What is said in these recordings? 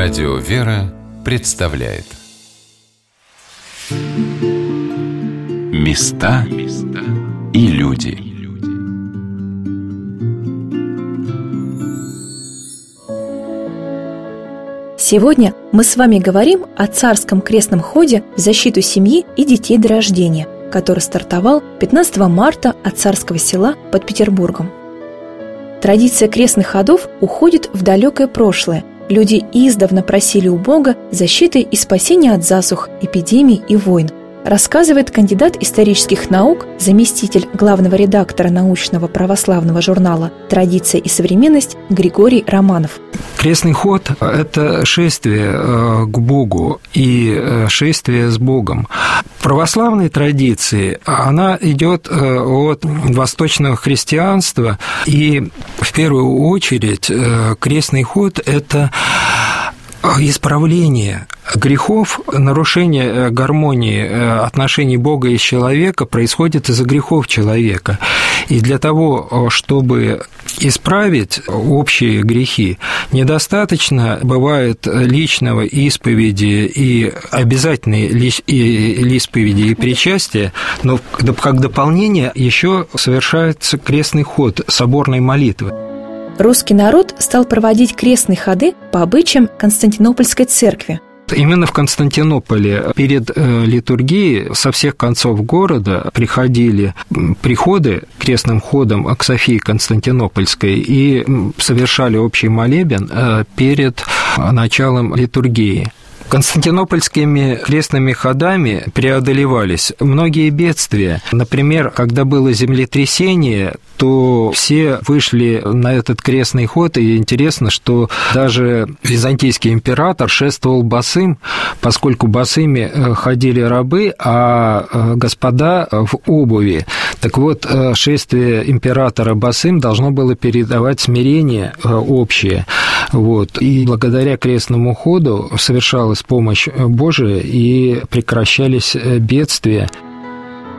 Радио «Вера» представляет Места и люди Сегодня мы с вами говорим о царском крестном ходе в защиту семьи и детей до рождения, который стартовал 15 марта от царского села под Петербургом. Традиция крестных ходов уходит в далекое прошлое – Люди издавна просили у Бога защиты и спасения от засух, эпидемий и войн рассказывает кандидат исторических наук, заместитель главного редактора научного православного журнала «Традиция и современность» Григорий Романов. Крестный ход – это шествие э, к Богу и э, шествие с Богом. В православной традиции она идет э, от восточного христианства, и в первую очередь крестный ход – это исправление грехов, нарушение э, гармонии э, отношений Бога и человека происходит из-за грехов человека. И для того, чтобы исправить общие грехи, недостаточно бывает личного исповеди и обязательной исповеди и причастия, но как дополнение еще совершается крестный ход соборной молитвы русский народ стал проводить крестные ходы по обычаям Константинопольской церкви. Именно в Константинополе перед э, литургией со всех концов города приходили приходы крестным ходом к Софии Константинопольской и совершали общий молебен э, перед началом литургии. Константинопольскими крестными ходами преодолевались многие бедствия. Например, когда было землетрясение, то все вышли на этот крестный ход, и интересно, что даже византийский император шествовал босым, поскольку босыми э, ходили рабы, а э, господа в обуви. Так вот, э, шествие императора босым должно было передавать смирение общее. Вот. И благодаря крестному ходу совершалась помощь Божия и прекращались бедствия.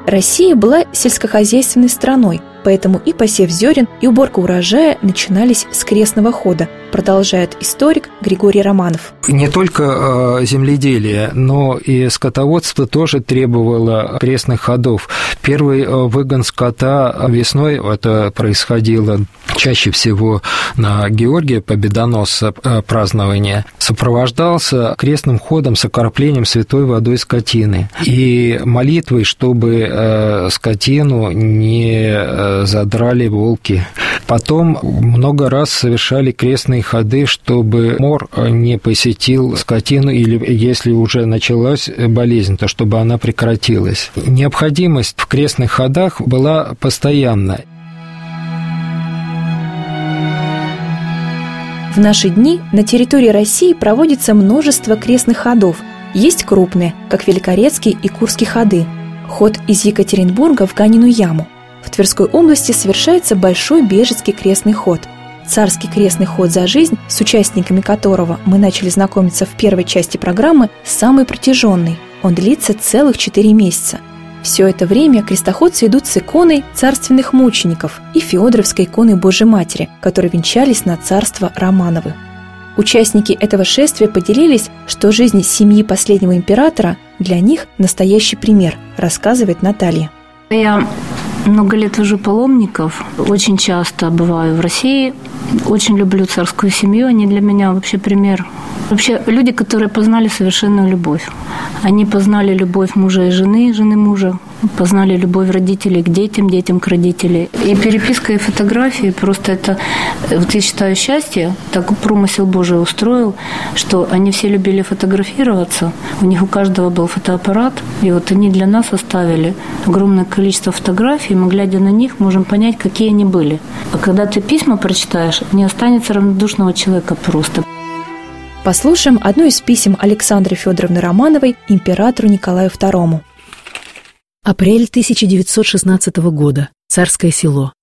Россия была сельскохозяйственной страной, поэтому и посев зерен, и уборка урожая начинались с крестного хода, продолжает историк Григорий Романов. Не только э, земледелие, но и скотоводство тоже требовало крестных ходов. Первый э, выгон скота весной, это происходило чаще всего на Георгия Победоносца э, празднования, сопровождался крестным ходом с окроплением святой водой скотины и молитвой, чтобы скотину не задрали волки. Потом много раз совершали крестные ходы, чтобы мор не посетил скотину, или если уже началась болезнь, то чтобы она прекратилась. Необходимость в крестных ходах была постоянна. В наши дни на территории России проводится множество крестных ходов. Есть крупные, как Великорецкий и Курский ходы. Ход из Екатеринбурга в Ганину яму – в Тверской области совершается большой бежецкий крестный ход. Царский крестный ход за жизнь, с участниками которого мы начали знакомиться в первой части программы, самый протяженный. Он длится целых четыре месяца. Все это время крестоходцы идут с иконой царственных мучеников и Феодоровской иконой Божьей Матери, которые венчались на царство Романовы. Участники этого шествия поделились, что жизнь семьи последнего императора для них настоящий пример, рассказывает Наталья. Я много лет вожу паломников. Очень часто бываю в России. Очень люблю царскую семью. Они для меня вообще пример. Вообще люди, которые познали совершенную любовь. Они познали любовь мужа и жены, жены мужа, познали любовь родителей к детям, детям к родителям. И переписка и фотографии просто это, вот я считаю, счастье, так промысел Божий устроил, что они все любили фотографироваться, у них у каждого был фотоаппарат, и вот они для нас оставили огромное количество фотографий, мы, глядя на них, можем понять, какие они были. А когда ты письма прочитаешь, не останется равнодушного человека просто. Послушаем одно из писем Александры Федоровны Романовой императору Николаю II. Апрель 1916 года. Царское село.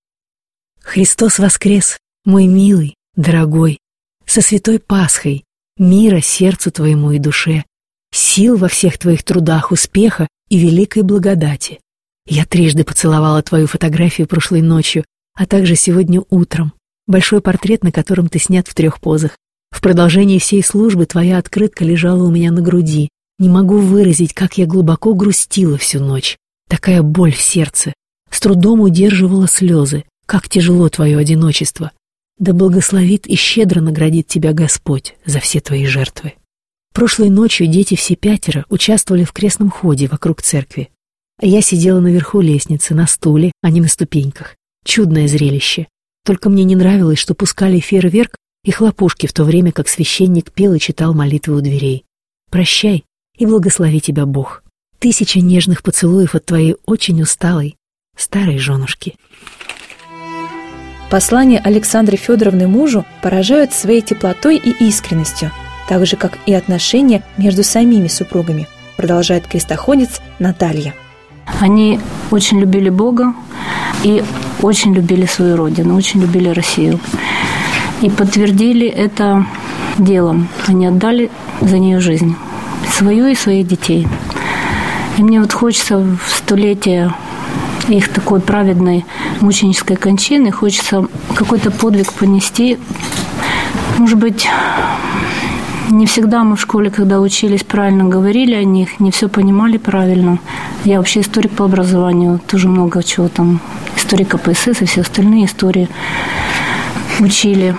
Христос воскрес, мой милый, дорогой, со святой Пасхой, мира сердцу твоему и душе, сил во всех твоих трудах, успеха и великой благодати. Я трижды поцеловала твою фотографию прошлой ночью, а также сегодня утром. Большой портрет, на котором ты снят в трех позах. В продолжении всей службы твоя открытка лежала у меня на груди. Не могу выразить, как я глубоко грустила всю ночь. Такая боль в сердце. С трудом удерживала слезы. Как тяжело твое одиночество. Да благословит и щедро наградит тебя Господь за все твои жертвы. Прошлой ночью дети все пятеро участвовали в крестном ходе вокруг церкви. Я сидела наверху лестницы, на стуле, а не на ступеньках. Чудное зрелище. Только мне не нравилось, что пускали фейерверк и хлопушки в то время, как священник пел и читал молитвы у дверей. Прощай и благослови тебя Бог. Тысяча нежных поцелуев от твоей очень усталой старой женушки. Послания Александры Федоровны мужу поражают своей теплотой и искренностью, так же, как и отношения между самими супругами, продолжает крестоходец Наталья. Они очень любили Бога и очень любили свою родину, очень любили Россию. И подтвердили это делом. Они отдали за нее жизнь, свою и своих детей. И мне вот хочется в столетие их такой праведной мученической кончины, хочется какой-то подвиг понести. Может быть, не всегда мы в школе, когда учились, правильно говорили о них, не все понимали правильно. Я вообще историк по образованию, тоже много чего там, историк КПСС и все остальные истории учили.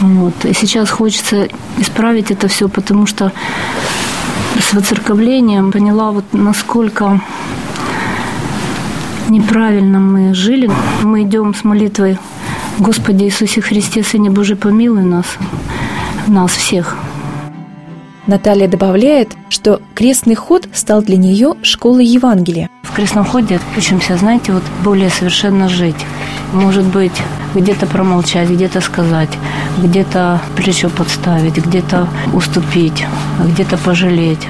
Вот. И сейчас хочется исправить это все, потому что с воцерковлением поняла, вот насколько неправильно мы жили. Мы идем с молитвой Господи Иисусе Христе, Сыне Божий, помилуй нас, нас всех. Наталья добавляет, что крестный ход стал для нее школой Евангелия. В крестном ходе учимся, знаете, вот более совершенно жить. Может быть, где-то промолчать, где-то сказать, где-то плечо подставить, где-то уступить, где-то пожалеть.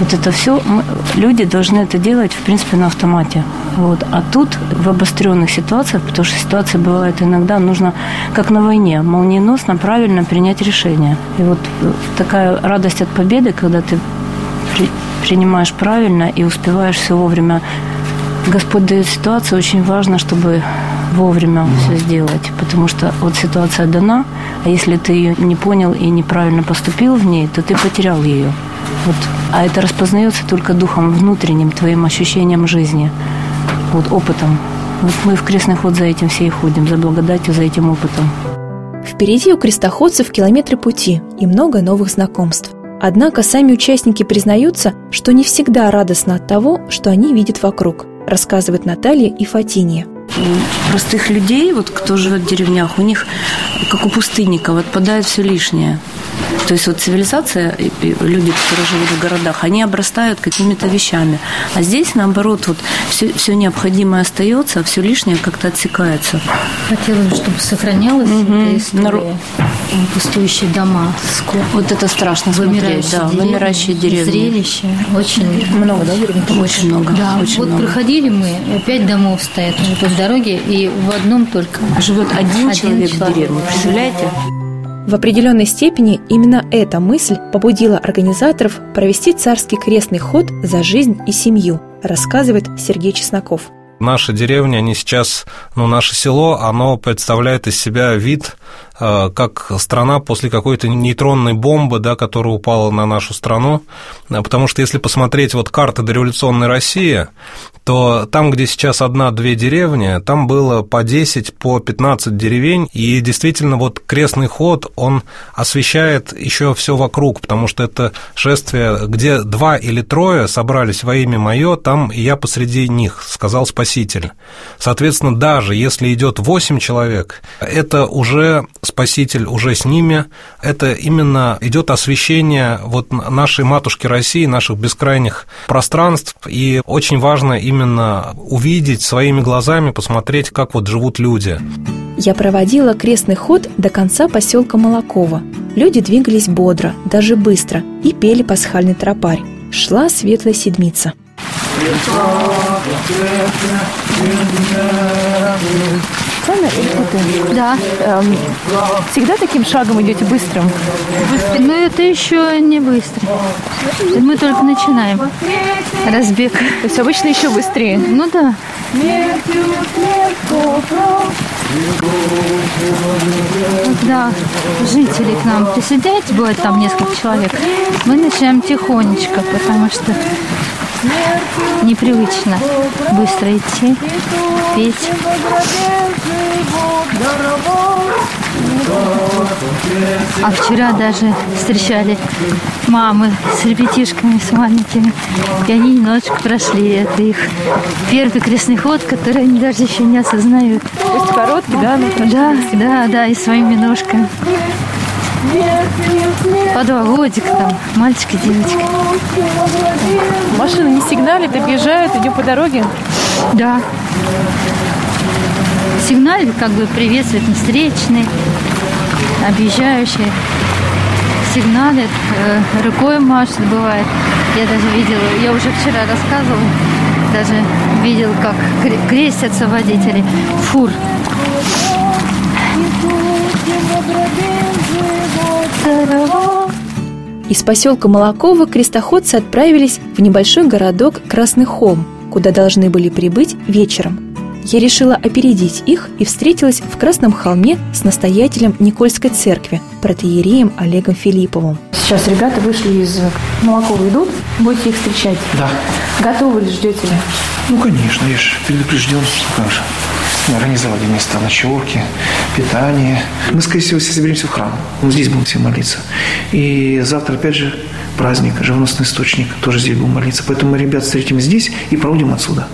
Вот это все мы, люди должны это делать, в принципе, на автомате. Вот. А тут в обостренных ситуациях, потому что ситуации бывают иногда, нужно, как на войне, молниеносно, правильно принять решение. И вот такая радость от победы, когда ты при, принимаешь правильно и успеваешь все вовремя. Господь дает ситуацию, очень важно, чтобы вовремя все сделать, потому что вот ситуация дана, а если ты ее не понял и неправильно поступил в ней, то ты потерял ее. Вот. А это распознается только духом внутренним, твоим ощущением жизни, вот опытом. Вот мы в крестный ход за этим все и ходим, за благодатью, за этим опытом. Впереди у крестоходцев километры пути и много новых знакомств. Однако сами участники признаются, что не всегда радостно от того, что они видят вокруг, рассказывает Наталья и Фатинья. У простых людей, вот кто живет в деревнях, у них, как у пустынников, отпадает все лишнее. То есть вот цивилизация, люди, которые живут в городах, они обрастают какими-то вещами. А здесь, наоборот, вот все, все необходимое остается, а все лишнее как-то отсекается. Хотелось бы, чтобы сохранялась угу. эта история. Пустующие дома, скот. Вот это страшно вымирающие смотреть, да, деревни, вымирающие деревни. Зрелище. Очень много, да, деревень? Очень много. Да, очень вот много. проходили мы, пять домов стоят на этой дороге, и в одном только живет один, один человек, человек в деревне. Представляете? В определенной степени именно эта мысль побудила организаторов провести царский крестный ход за жизнь и семью, рассказывает Сергей Чесноков. Наша деревня, они сейчас, ну, наше село, оно представляет из себя вид как страна после какой-то нейтронной бомбы, да, которая упала на нашу страну, э, потому что если посмотреть вот карты дореволюционной России, то там, где сейчас одна-две деревни, там было по 10, по 15 деревень, и действительно вот крестный ход, он освещает еще все вокруг, потому что это шествие, где два или трое собрались во имя мое, там и я посреди них, сказал Спаситель. Соответственно, даже если идет 8 человек, это уже Спаситель уже с ними. Это именно идет освещение вот нашей матушки России, наших бескрайних пространств. И очень важно именно увидеть своими глазами, посмотреть, как вот живут люди. Я проводила крестный ход до конца поселка Молокова. Люди двигались бодро, даже быстро, и пели пасхальный тропарь. Шла светлая седмица. Сами или Да. Эм, всегда таким шагом идете быстрым? Быстро. Но это еще не быстро. Мы только начинаем разбег. То есть обычно еще быстрее? Ну да. Когда жители к нам присоединяются, бывает там несколько человек, мы начинаем тихонечко, потому что непривычно быстро идти, петь. А вчера даже встречали мамы с ребятишками, с маленькими. И они немножечко прошли. Это их первый крестный ход, который они даже еще не осознают. То есть короткий, да? Да, да, да, и своими ножками. По два годика там, мальчики, девочки. Машины не сигналят, объезжают, идем по дороге. Да. Сигналь как бы приветствует встречный, объезжающий. Сигналит, э, рукой машет, бывает. Я даже видела, я уже вчера рассказывала, даже видел, как крестятся водители фур. Из поселка Молоково крестоходцы отправились в небольшой городок Красный Холм, куда должны были прибыть вечером. Я решила опередить их и встретилась в Красном холме с настоятелем Никольской церкви, протеереем Олегом Филипповым. Сейчас ребята вышли из Молокова идут, будете их встречать? Да. Готовы ли, ждете ли? Ну, конечно, я же предупрежден, как же. Организовали места ночевки, питание. Мы, скорее всего, все соберемся в храм. Мы здесь будем все молиться. И завтра, опять же, праздник, живоносный источник, тоже здесь будем молиться. Поэтому мы ребят встретим здесь и проводим отсюда.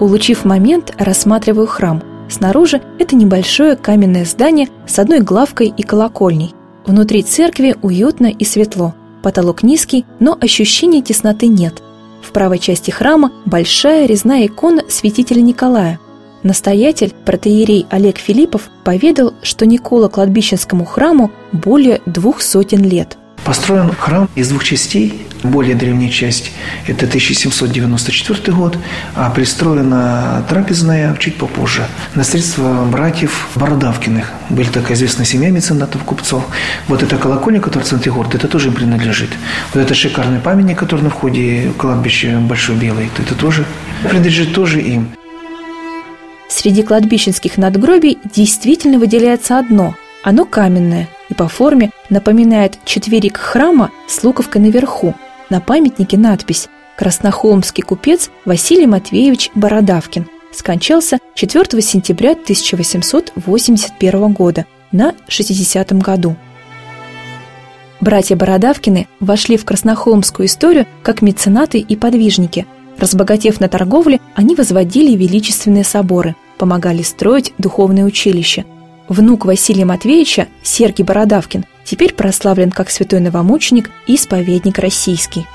Улучив момент, рассматриваю храм. Снаружи это небольшое каменное здание с одной главкой и колокольней. Внутри церкви уютно и светло. Потолок низкий, но ощущения тесноты нет. В правой части храма большая резная икона святителя Николая. Настоятель, протеерей Олег Филиппов, поведал, что Никола кладбищенскому храму более двух сотен лет – Построен храм из двух частей. Более древняя часть – это 1794 год, а пристроена трапезная чуть попозже. На средства братьев Бородавкиных. Были такая известная семья меценатов, купцов. Вот эта колокольня, которая в центре города, это тоже им принадлежит. Вот это шикарный памятник, который на входе кладбища Большой Белый, это тоже принадлежит тоже им. Среди кладбищенских надгробий действительно выделяется одно. Оно каменное, и по форме напоминает четверик храма с луковкой наверху. На памятнике надпись «Краснохолмский купец Василий Матвеевич Бородавкин» скончался 4 сентября 1881 года на 60-м году. Братья Бородавкины вошли в краснохолмскую историю как меценаты и подвижники. Разбогатев на торговле, они возводили величественные соборы, помогали строить духовное училище – Внук Василия Матвеевича, Сергий Бородавкин, теперь прославлен как святой новомученик и исповедник российский.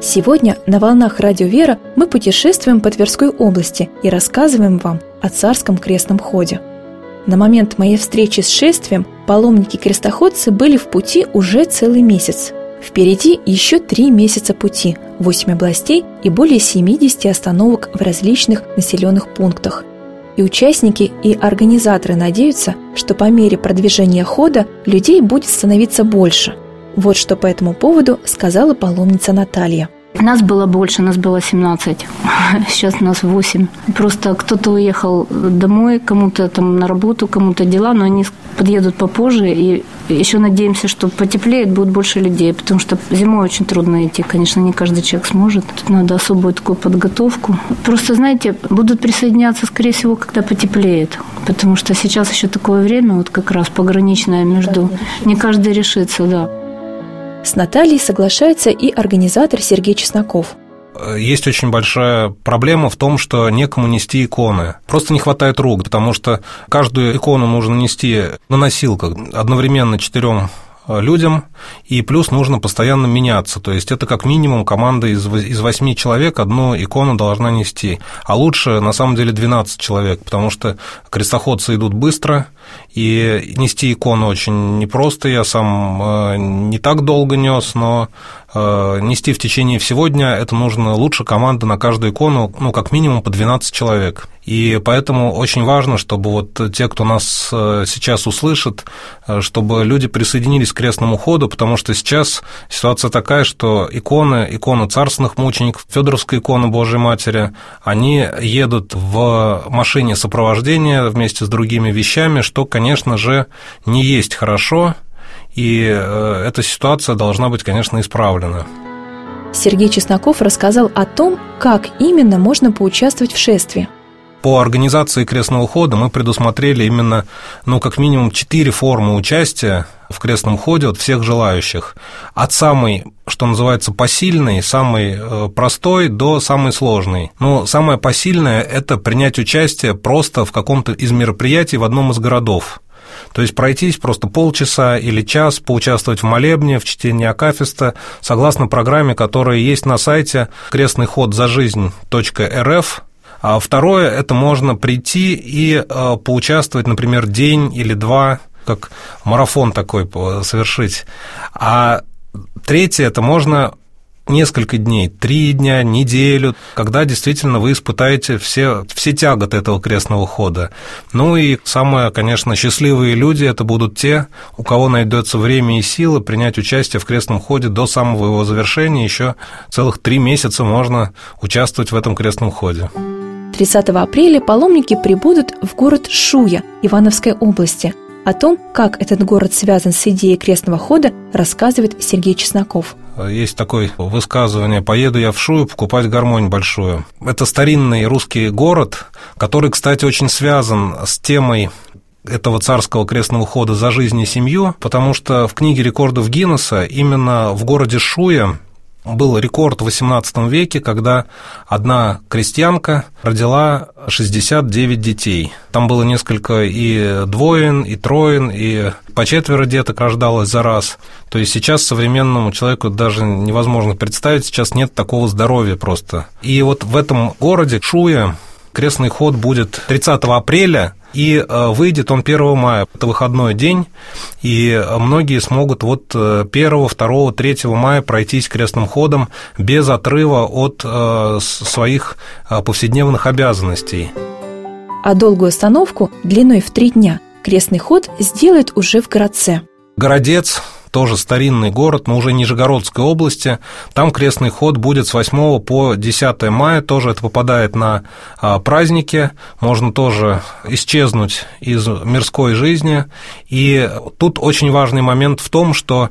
Сегодня на волнах Радио Вера мы путешествуем по Тверской области и рассказываем вам о царском крестном ходе. На момент моей встречи с шествием паломники-крестоходцы были в пути уже целый месяц – Впереди еще три месяца пути, 8 областей и более 70 остановок в различных населенных пунктах. И участники, и организаторы надеются, что по мере продвижения хода людей будет становиться больше. Вот что по этому поводу сказала паломница Наталья. Нас было больше, нас было 17. Сейчас нас 8. Просто кто-то уехал домой, кому-то там на работу, кому-то дела, но они подъедут попозже. И еще надеемся, что потеплеет, будет больше людей, потому что зимой очень трудно идти. Конечно, не каждый человек сможет. Тут надо особую такую подготовку. Просто, знаете, будут присоединяться, скорее всего, когда потеплеет. Потому что сейчас еще такое время, вот как раз пограничное между... Не каждый решится, да. С Натальей соглашается и организатор Сергей Чесноков. Есть очень большая проблема в том, что некому нести иконы. Просто не хватает рук, потому что каждую икону нужно нести на носилках одновременно четырем Э, людям, и плюс нужно постоянно меняться, то есть это как минимум команда из, из 8 человек одну икону должна нести, а лучше на самом деле 12 человек, потому что крестоходцы идут быстро, и нести икону очень непросто, я сам э, не так долго нес, но э, нести в течение всего дня, это нужно лучше команда на каждую икону, ну, как минимум по 12 человек. И поэтому очень важно, чтобы вот те, кто нас э, сейчас услышит, э, чтобы люди присоединились к крестному ходу, потому что сейчас ситуация такая, что иконы, иконы царственных мучеников, Федоровская икона Божьей Матери, они едут в машине сопровождения вместе с другими вещами, что, конечно же, не есть хорошо, и э, эта ситуация должна быть, конечно, исправлена. Сергей Чесноков рассказал о том, как именно можно поучаствовать в шествии. По организации крестного хода мы предусмотрели именно, ну, как минимум, четыре формы участия в крестном ходе от всех желающих. От самой, что называется, посильной, самой э, простой до самой сложной. Ну, самое посильное – это принять участие просто в каком-то из мероприятий в одном из городов. То есть пройтись просто полчаса или час, поучаствовать в молебне, в чтении Акафиста, согласно программе, которая есть на сайте крестный ход за жизнь.рф. А второе – это можно прийти и э, поучаствовать, например, день или два, как марафон такой совершить. А третье – это можно несколько дней, три дня, неделю, когда действительно вы испытаете все, все тяготы этого крестного хода. Ну и самые, конечно, счастливые люди это будут те, у кого найдется время и силы принять участие в крестном ходе до самого его завершения. Еще целых три месяца можно участвовать в этом крестном ходе. 30 апреля паломники прибудут в город Шуя Ивановской области. О том, как этот город связан с идеей крестного хода, рассказывает Сергей Чесноков – есть такое высказывание «поеду я в Шую покупать гармонь большую». Это старинный русский город, который, кстати, очень связан с темой этого царского крестного хода за жизнь и семью, потому что в книге рекордов Гиннесса именно в городе Шуя был рекорд в XVIII веке, когда одна крестьянка родила 69 детей. Там было несколько и двоен, и троен, и по четверо деток рождалось за раз. То есть сейчас современному человеку даже невозможно представить, сейчас нет такого здоровья просто. И вот в этом городе Шуя крестный ход будет 30 апреля – и э, выйдет он 1 мая. Это выходной день, и многие смогут вот 1, 2, 3 мая пройтись крестным ходом без отрыва от э, своих э, повседневных обязанностей. А долгую остановку длиной в три дня крестный ход сделает уже в городце. Городец тоже старинный город, но уже Нижегородской области. Там крестный ход будет с 8 по 10 мая, тоже это попадает на а, праздники, можно тоже исчезнуть из мирской жизни. И тут очень важный момент в том, что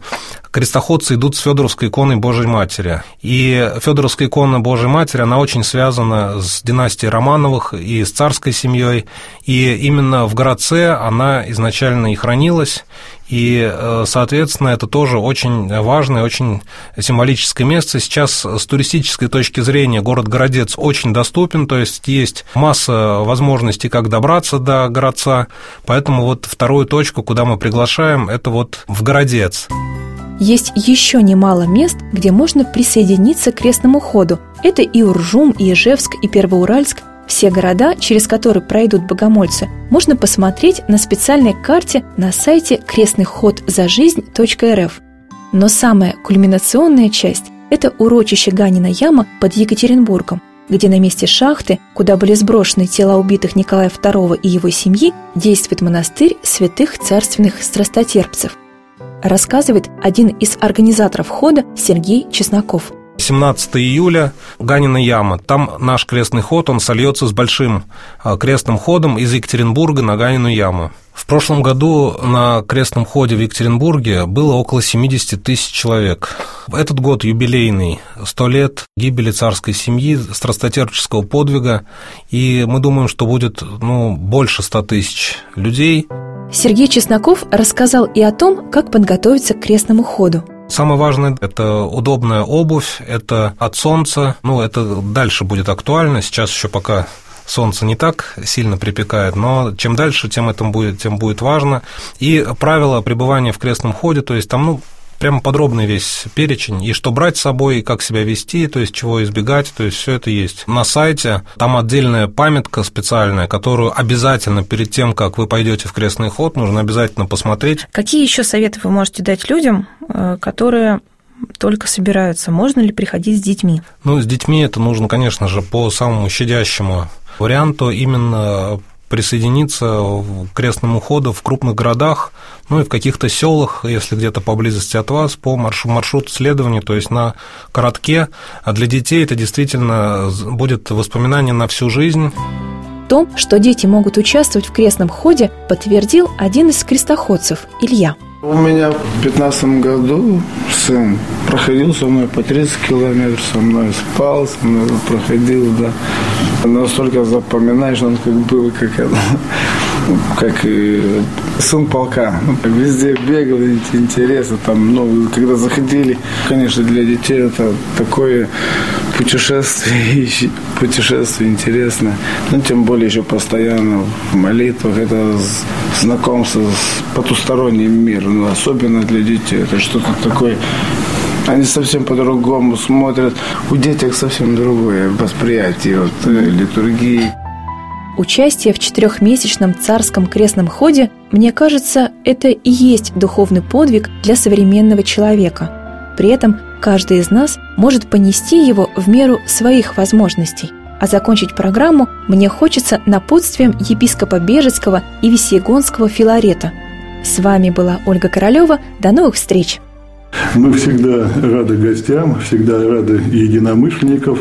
крестоходцы идут с Федоровской иконой Божьей Матери. И Федоровская икона Божьей Матери, она очень связана с династией Романовых и с царской семьей. И именно в городце она изначально и хранилась. И, э, соответственно, это тоже очень важное, очень символическое место. Сейчас с туристической точки зрения город Городец очень доступен, то есть есть масса возможностей, как добраться до городца. Поэтому вот вторую точку, куда мы приглашаем, это вот в Городец. Есть еще немало мест, где можно присоединиться к крестному ходу. Это и Уржум, и Ижевск, и Первоуральск – все города, через которые пройдут богомольцы, можно посмотреть на специальной карте на сайте крестный ход за жизнь.рф. Но самая кульминационная часть – это урочище Ганина яма под Екатеринбургом, где на месте шахты, куда были сброшены тела убитых Николая II и его семьи, действует монастырь святых царственных страстотерпцев. Рассказывает один из организаторов хода Сергей Чесноков – 17 июля Ганина яма. Там наш крестный ход, он сольется с большим а, крестным ходом из Екатеринбурга на Ганину яму. В прошлом году на крестном ходе в Екатеринбурге было около 70 тысяч человек. Этот год юбилейный, 100 лет гибели царской семьи, страстотерпческого подвига, и мы думаем, что будет ну, больше 100 тысяч людей. Сергей Чесноков рассказал и о том, как подготовиться к крестному ходу. Самое важное – это удобная обувь, это от солнца. Ну, это дальше будет актуально. Сейчас еще пока солнце не так сильно припекает, но чем дальше, тем это будет, тем будет важно. И правила пребывания в крестном ходе, то есть там, ну, прямо подробный весь перечень, и что брать с собой, и как себя вести, то есть чего избегать, то есть все это есть. На сайте там отдельная памятка специальная, которую обязательно перед тем, как вы пойдете в крестный ход, нужно обязательно посмотреть. Какие еще советы вы можете дать людям, э, которые только собираются, можно ли приходить с детьми? Ну, с детьми это нужно, конечно же, по самому щадящему варианту именно присоединиться к крестному ходу в крупных городах, ну и в каких-то селах, если где-то поблизости от вас, по маршруту следования, то есть на коротке. А для детей это действительно будет воспоминание на всю жизнь. Том, что дети могут участвовать в крестном ходе, подтвердил один из крестоходцев – Илья. У меня в 15 году сын проходил со мной по 30 километров, со мной спал, со мной проходил, да. Настолько запоминаешь, он как был, как это, как сын полка. Везде бегал, интересно. Там, ну, когда заходили, конечно, для детей это такое путешествие, путешествие интересно. Ну, тем более еще постоянно в молитвах. Это знакомство с потусторонним миром. Ну, особенно для детей. Это что-то такое они совсем по-другому смотрят. У детей совсем другое восприятие вот, э, литургии. Участие в четырехмесячном царском крестном ходе, мне кажется, это и есть духовный подвиг для современного человека. При этом каждый из нас может понести его в меру своих возможностей. А закончить программу мне хочется напутствием епископа Бежецкого и Весьегонского Филарета. С вами была Ольга Королева. До новых встреч! Мы всегда рады гостям, всегда рады единомышленников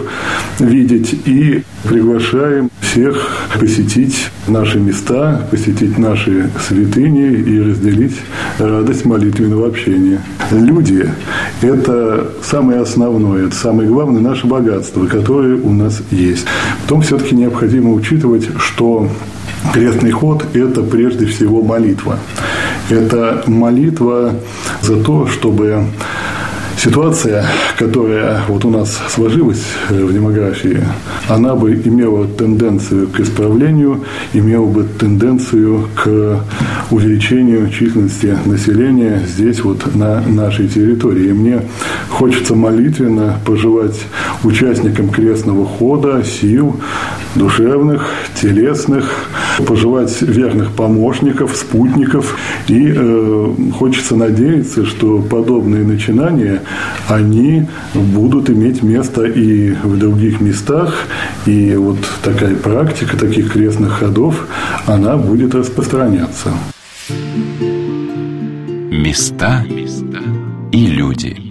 видеть и приглашаем всех посетить наши места, посетить наши святыни и разделить радость молитвенного общения. Люди – это самое основное, это самое главное наше богатство, которое у нас есть. Потом все-таки необходимо учитывать, что крестный ход – это прежде всего молитва. Это молитва за то, чтобы ситуация, которая вот у нас сложилась э, в демографии, она бы имела тенденцию к исправлению, имела бы тенденцию к увеличению численности населения здесь вот на нашей территории. И мне хочется молитвенно пожелать участникам крестного хода сил душевных, телесных, пожелать верных помощников, спутников. И э, хочется надеяться, что подобные начинания, они будут иметь место и в других местах. И вот такая практика таких крестных ходов, она будет распространяться. Места и люди.